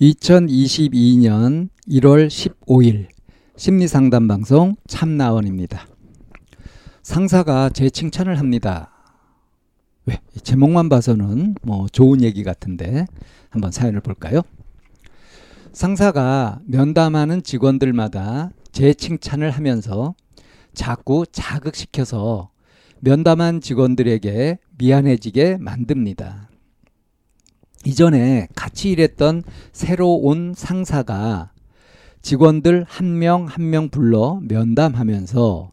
2022년 1월 15일 심리상담 방송 참나원입니다. 상사가 제 칭찬을 합니다. 왜? 제목만 봐서는 뭐 좋은 얘기 같은데 한번 사연을 볼까요? 상사가 면담하는 직원들마다 제 칭찬을 하면서 자꾸 자극시켜서 면담한 직원들에게 미안해지게 만듭니다. 이전에 같이 일했던 새로 온 상사가 직원들 한명 한명 불러 면담하면서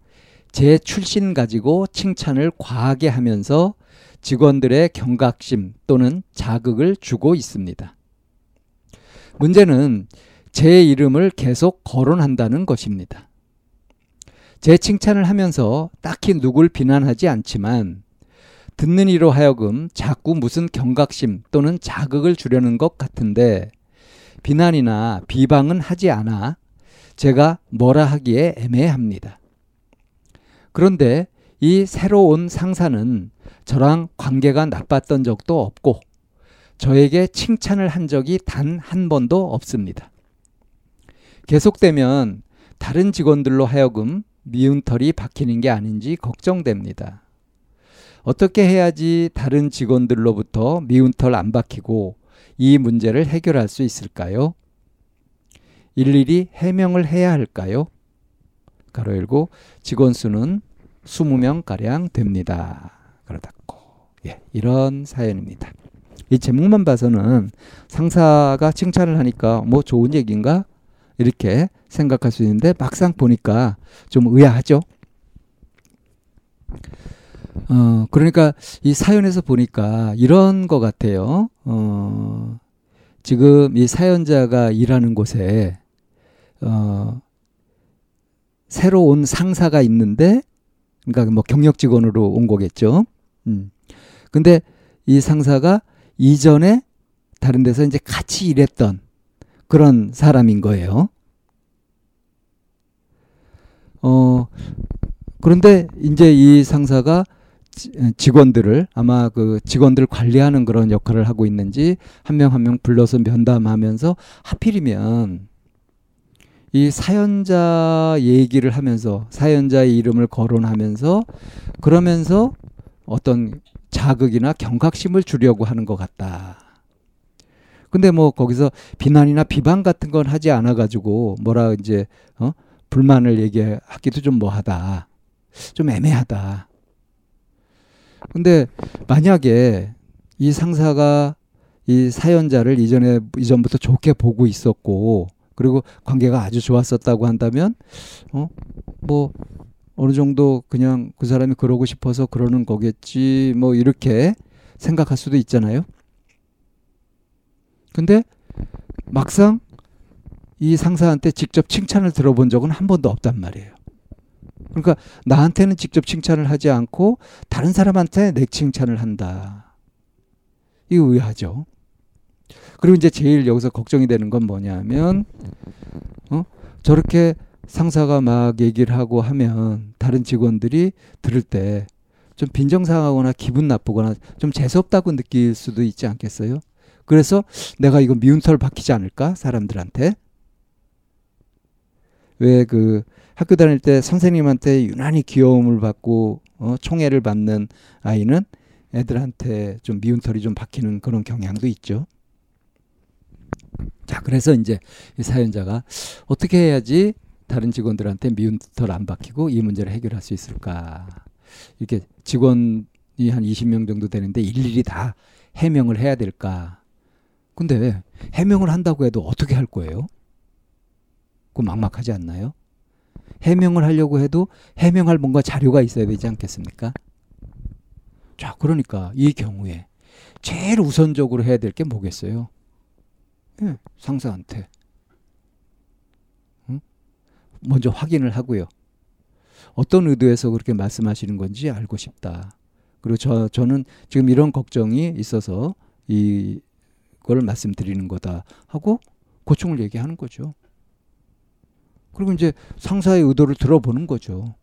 제 출신 가지고 칭찬을 과하게 하면서 직원들의 경각심 또는 자극을 주고 있습니다. 문제는 제 이름을 계속 거론한다는 것입니다. 제 칭찬을 하면서 딱히 누굴 비난하지 않지만 듣는 이로 하여금 자꾸 무슨 경각심 또는 자극을 주려는 것 같은데 비난이나 비방은 하지 않아 제가 뭐라 하기에 애매합니다. 그런데 이 새로 온 상사는 저랑 관계가 나빴던 적도 없고 저에게 칭찬을 한 적이 단 한 번도 없습니다. 계속되면 다른 직원들로 하여금 미운 털이 박히는 게 아닌지 걱정됩니다. 어떻게 해야지 다른 직원들로부터 미운 털 안 박히고 이 문제를 해결할 수 있을까요? 일일이 해명을 해야 할까요? 가로 열고 직원 수는 20명 가량 됩니다. 가로 닫고 예, 이런 사연입니다. 이 제목만 봐서는 상사가 칭찬을 하니까 뭐 좋은 얘기인가 이렇게 생각할 수 있는데 막상 보니까 좀 의아하죠. 어, 그러니까 이 사연에서 보니까 이런 것 같아요. 어, 지금 이 사연자가 일하는 곳에, 어, 새로 온 상사가 있는데, 그러니까 뭐 경력 직원으로 온 거겠죠. 음. 근데 이 상사가 이전에 다른 데서 이제 같이 일했던 그런 사람인 거예요. 어, 그런데 이제 이 상사가 직원들을 아마 그 직원들 관리하는 그런 역할을 하고 있는지 한명 한 명 불러서 면담하면서 하필이면 이 사연자 얘기를 하면서 사연자의 이름을 거론하면서 그러면서 어떤 자극이나 경각심을 주려고 하는 것 같다. 근데 뭐 거기서 비난이나 비방 같은 건 하지 않아 가지고 뭐라 이제 어 불만을 얘기하기도 좀 뭐하다. 좀 애매하다. 근데 만약에 이 상사가 이 사연자를 이전에 이전부터 좋게 보고 있었고 그리고 관계가 아주 좋았었다고 한다면 어뭐 어느 정도 그냥 그 사람이 그러고 싶어서 그러는 거겠지 뭐 이렇게 생각할 수도 있잖아요. 근데 막상 이 상사한테 직접 칭찬을 들어본 적은 한 번도 없단 말이에요. 그러니까 나한테는 직접 칭찬을 하지 않고 다른 사람한테 내 칭찬을 한다. 이거 의아하죠. 그리고 이제 제일 여기서 걱정이 되는 건 뭐냐면 어? 저렇게 상사가 막 얘기를 하고 하면 다른 직원들이 들을 때 좀 빈정상하거나 기분 나쁘거나 좀 재수없다고 느낄 수도 있지 않겠어요? 그래서 내가 이거 미운 털 박히지 않을까? 사람들한테. 왜 그 학교 다닐 때 선생님한테 유난히 귀여움을 받고 어, 총애를 받는 아이는 애들한테 좀 미운 털이 좀 박히는 그런 경향도 있죠. 자, 그래서 이제 이 사연자가 어떻게 해야지 다른 직원들한테 미운 털 안 박히고 이 문제를 해결할 수 있을까? 이렇게 직원이 한 20명 정도 되는데 일일이 다 해명을 해야 될까? 근데 해명을 한다고 해도 어떻게 할 거예요? 그 막막하지 않나요? 해명을 하려고 해도 해명할 뭔가 자료가 있어야 되지 않겠습니까? 자, 그러니까 이 경우에 제일 우선적으로 해야 될 게 뭐겠어요? 예, 상사한테 응? 먼저 확인을 하고요. 어떤 의도에서 그렇게 말씀하시는 건지 알고 싶다. 그리고 저 저는 지금 이런 걱정이 있어서 이걸 말씀드리는 거다 하고 고충을 얘기하는 거죠. 그리고 이제 상사의 의도를 들어보는 거죠.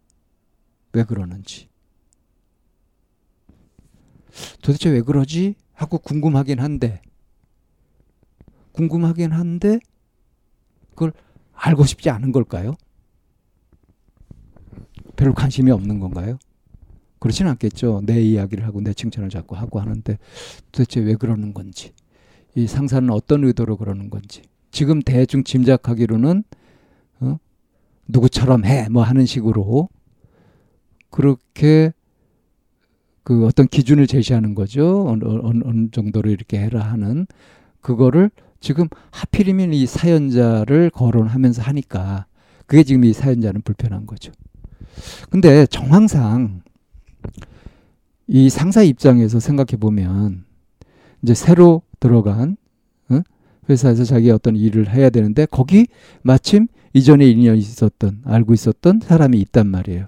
왜 그러는지. 도대체 왜 그러지? 하고 궁금하긴 한데, 궁금하긴 한데, 그걸 알고 싶지 않은 걸까요? 별로 관심이 없는 건가요? 그렇지는 않겠죠. 내 이야기를 하고 내 칭찬을 자꾸 하고 하는데 도대체 왜 그러는 건지, 이 상사는 어떤 의도로 그러는 건지, 지금 대충 짐작하기로는 어? 누구처럼 해 뭐 하는 식으로 그렇게 그 어떤 기준을 제시하는 거죠. 어느, 어느, 어느 정도로 이렇게 해라 하는 그거를 지금 하필이면 이 사연자를 거론하면서 하니까 그게 지금 이 사연자는 불편한 거죠. 근데 정황상 이 상사 입장에서 생각해 보면 이제 새로 들어간 어? 회사에서 자기 어떤 일을 해야 되는데 거기 마침 이전에 인연이 있었던 알고 있었던 사람이 있단 말이에요.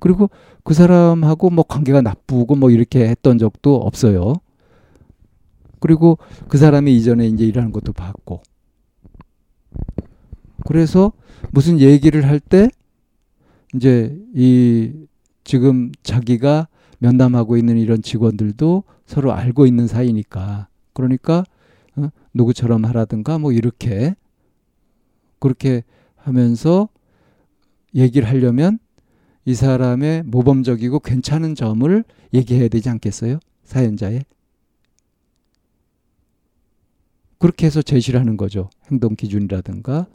그리고 그 사람하고 뭐 관계가 나쁘고 뭐 이렇게 했던 적도 없어요. 그리고 그 사람이 이전에 이제 일하는 것도 봤고. 그래서 무슨 얘기를 할 때 이제 이 지금 자기가 면담하고 있는 이런 직원들도 서로 알고 있는 사이니까 그러니까 어? 누구처럼 하라든가 뭐 이렇게 그렇게 하면서 얘기를 하려면 이 사람의 모범적이고 괜찮은 점을 얘기해야 되지 않겠어요? 사연자의. 그렇게 해서 제시를 하는 거죠. 행동 기준이라든가,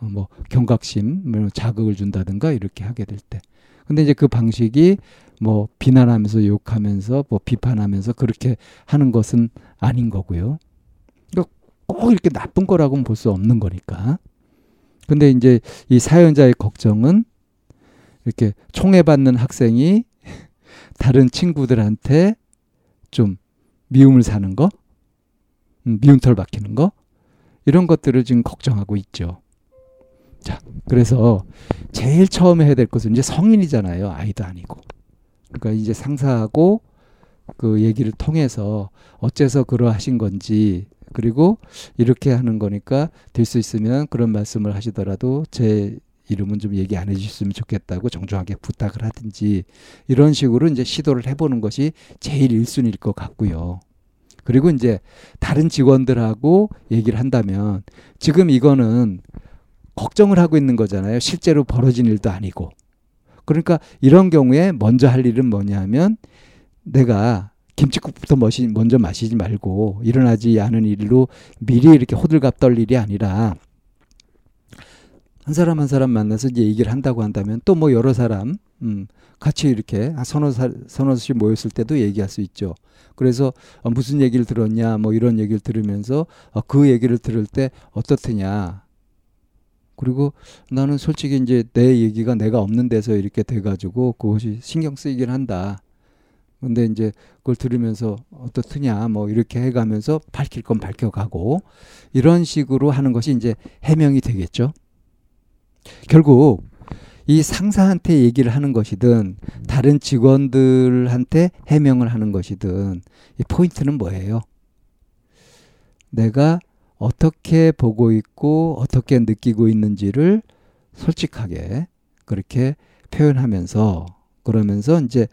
어, 뭐, 경각심, 뭐 자극을 준다든가, 이렇게 하게 될 때. 근데 이제 그 방식이 뭐, 비난하면서 욕하면서, 뭐, 비판하면서 그렇게 하는 것은 아닌 거고요. 그러니까 꼭 이렇게 나쁜 거라고는 볼 수 없는 거니까. 근데 이제 이 사연자의 걱정은 이렇게 총애받는 학생이 다른 친구들한테 좀 미움을 사는 거, 음, 미움털 박히는 거, 이런 것들을 지금 걱정하고 있죠. 자, 그래서 제일 처음에 해야 될 것은 이제 성인이잖아요. 아이도 아니고. 그러니까 이제 상사하고 그 얘기를 통해서 어째서 그러하신 건지 그리고 이렇게 하는 거니까 될 수 있으면 그런 말씀을 하시더라도 제 이름은 좀 얘기 안 해주셨으면 좋겠다고 정중하게 부탁을 하든지 이런 식으로 이제 시도를 해보는 것이 제일 1순위일 것 같고요. 그리고 이제 다른 직원들하고 얘기를 한다면 지금 이거는 걱정을 하고 있는 거잖아요. 실제로 벌어진 일도 아니고. 그러니까 이런 경우에 먼저 할 일은 뭐냐면 내가 김치국부터 먼저 마시지 말고 일어나지 않은 일로 미리 이렇게 호들갑 떨 일이 아니라 한 사람 한 사람 만나서 이제 얘기를 한다고 한다면 또 뭐 여러 사람 음, 같이 이렇게 서너 살 서너 씩 모였을 때도 얘기할 수 있죠. 그래서 어, 무슨 얘기를 들었냐 뭐 이런 얘기를 들으면서 어, 그 얘기를 들을 때 어떻느냐. 그리고 나는 솔직히 이제 내 얘기가 내가 없는 데서 이렇게 돼가지고 그것이 신경 쓰이긴 한다. 근데 이제 그걸 들으면서 어떻느냐 뭐 이렇게 해가면서 밝힐 건 밝혀가고 이런 식으로 하는 것이 이제 해명이 되겠죠. 결국 이 상사한테 얘기를 하는 것이든 다른 직원들한테 해명을 하는 것이든 이 포인트는 뭐예요? 내가 어떻게 보고 있고 어떻게 느끼고 있는지를 솔직하게 그렇게 표현하면서 그러면서 이제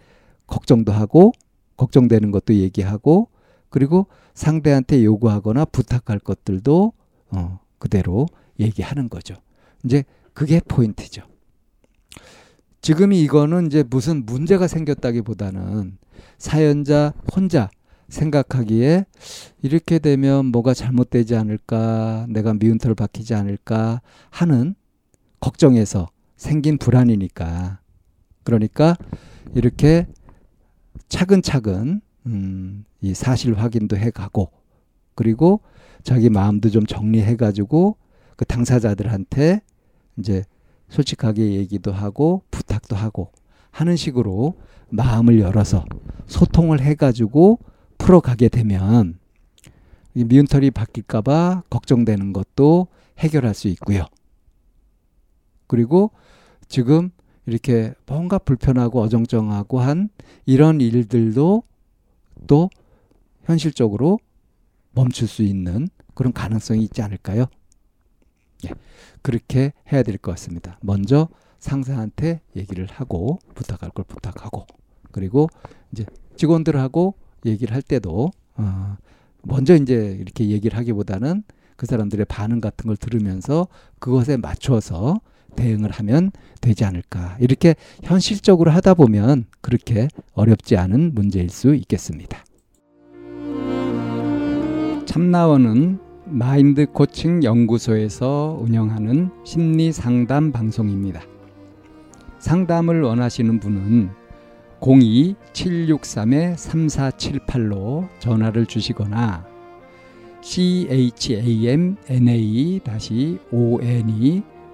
걱정도 하고 걱정되는 것도 얘기하고 그리고 상대한테 요구하거나 부탁할 것들도 어, 그대로 얘기하는 거죠. 이제 그게 포인트죠. 지금 이거는 이제 무슨 문제가 생겼다기보다는 사연자 혼자 생각하기에 이렇게 되면 뭐가 잘못되지 않을까, 내가 미운털 박히지 않을까 하는 걱정에서 생긴 불안이니까. 그러니까 이렇게 차근차근 음, 이 사실 확인도 해가고 그리고 자기 마음도 좀 정리해가지고 그 당사자들한테 이제 솔직하게 얘기도 하고 부탁도 하고 하는 식으로 마음을 열어서 소통을 해가지고 풀어가게 되면 미운털이 바뀔까봐 걱정되는 것도 해결할 수 있고요. 그리고 지금 이렇게 뭔가 불편하고 어정쩡하고 한 이런 일들도 또 현실적으로 멈출 수 있는 그런 가능성이 있지 않을까요? 예, 그렇게 해야 될 것 같습니다. 먼저 상사한테 얘기를 하고 부탁할 걸 부탁하고 그리고 이제 직원들하고 얘기를 할 때도 어, 먼저 이제 이렇게 얘기를 하기보다는 그 사람들의 반응 같은 걸 들으면서 그것에 맞춰서 대응을 하면 되지 않을까. 이렇게 현실적으로 하다 보면 그렇게 어렵지 않은 문제일 수 있겠습니다. 참나원은 마인드 코칭 연구소에서 운영하는 심리 상담 방송입니다. 상담을 원하시는 분은 02-763-3478로 전화를 주시거나 chamna-one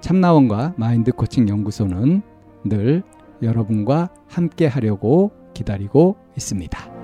참나원과 마인드 코칭 연구소는 늘 여러분과 함께 하려고 기다리고 있습니다.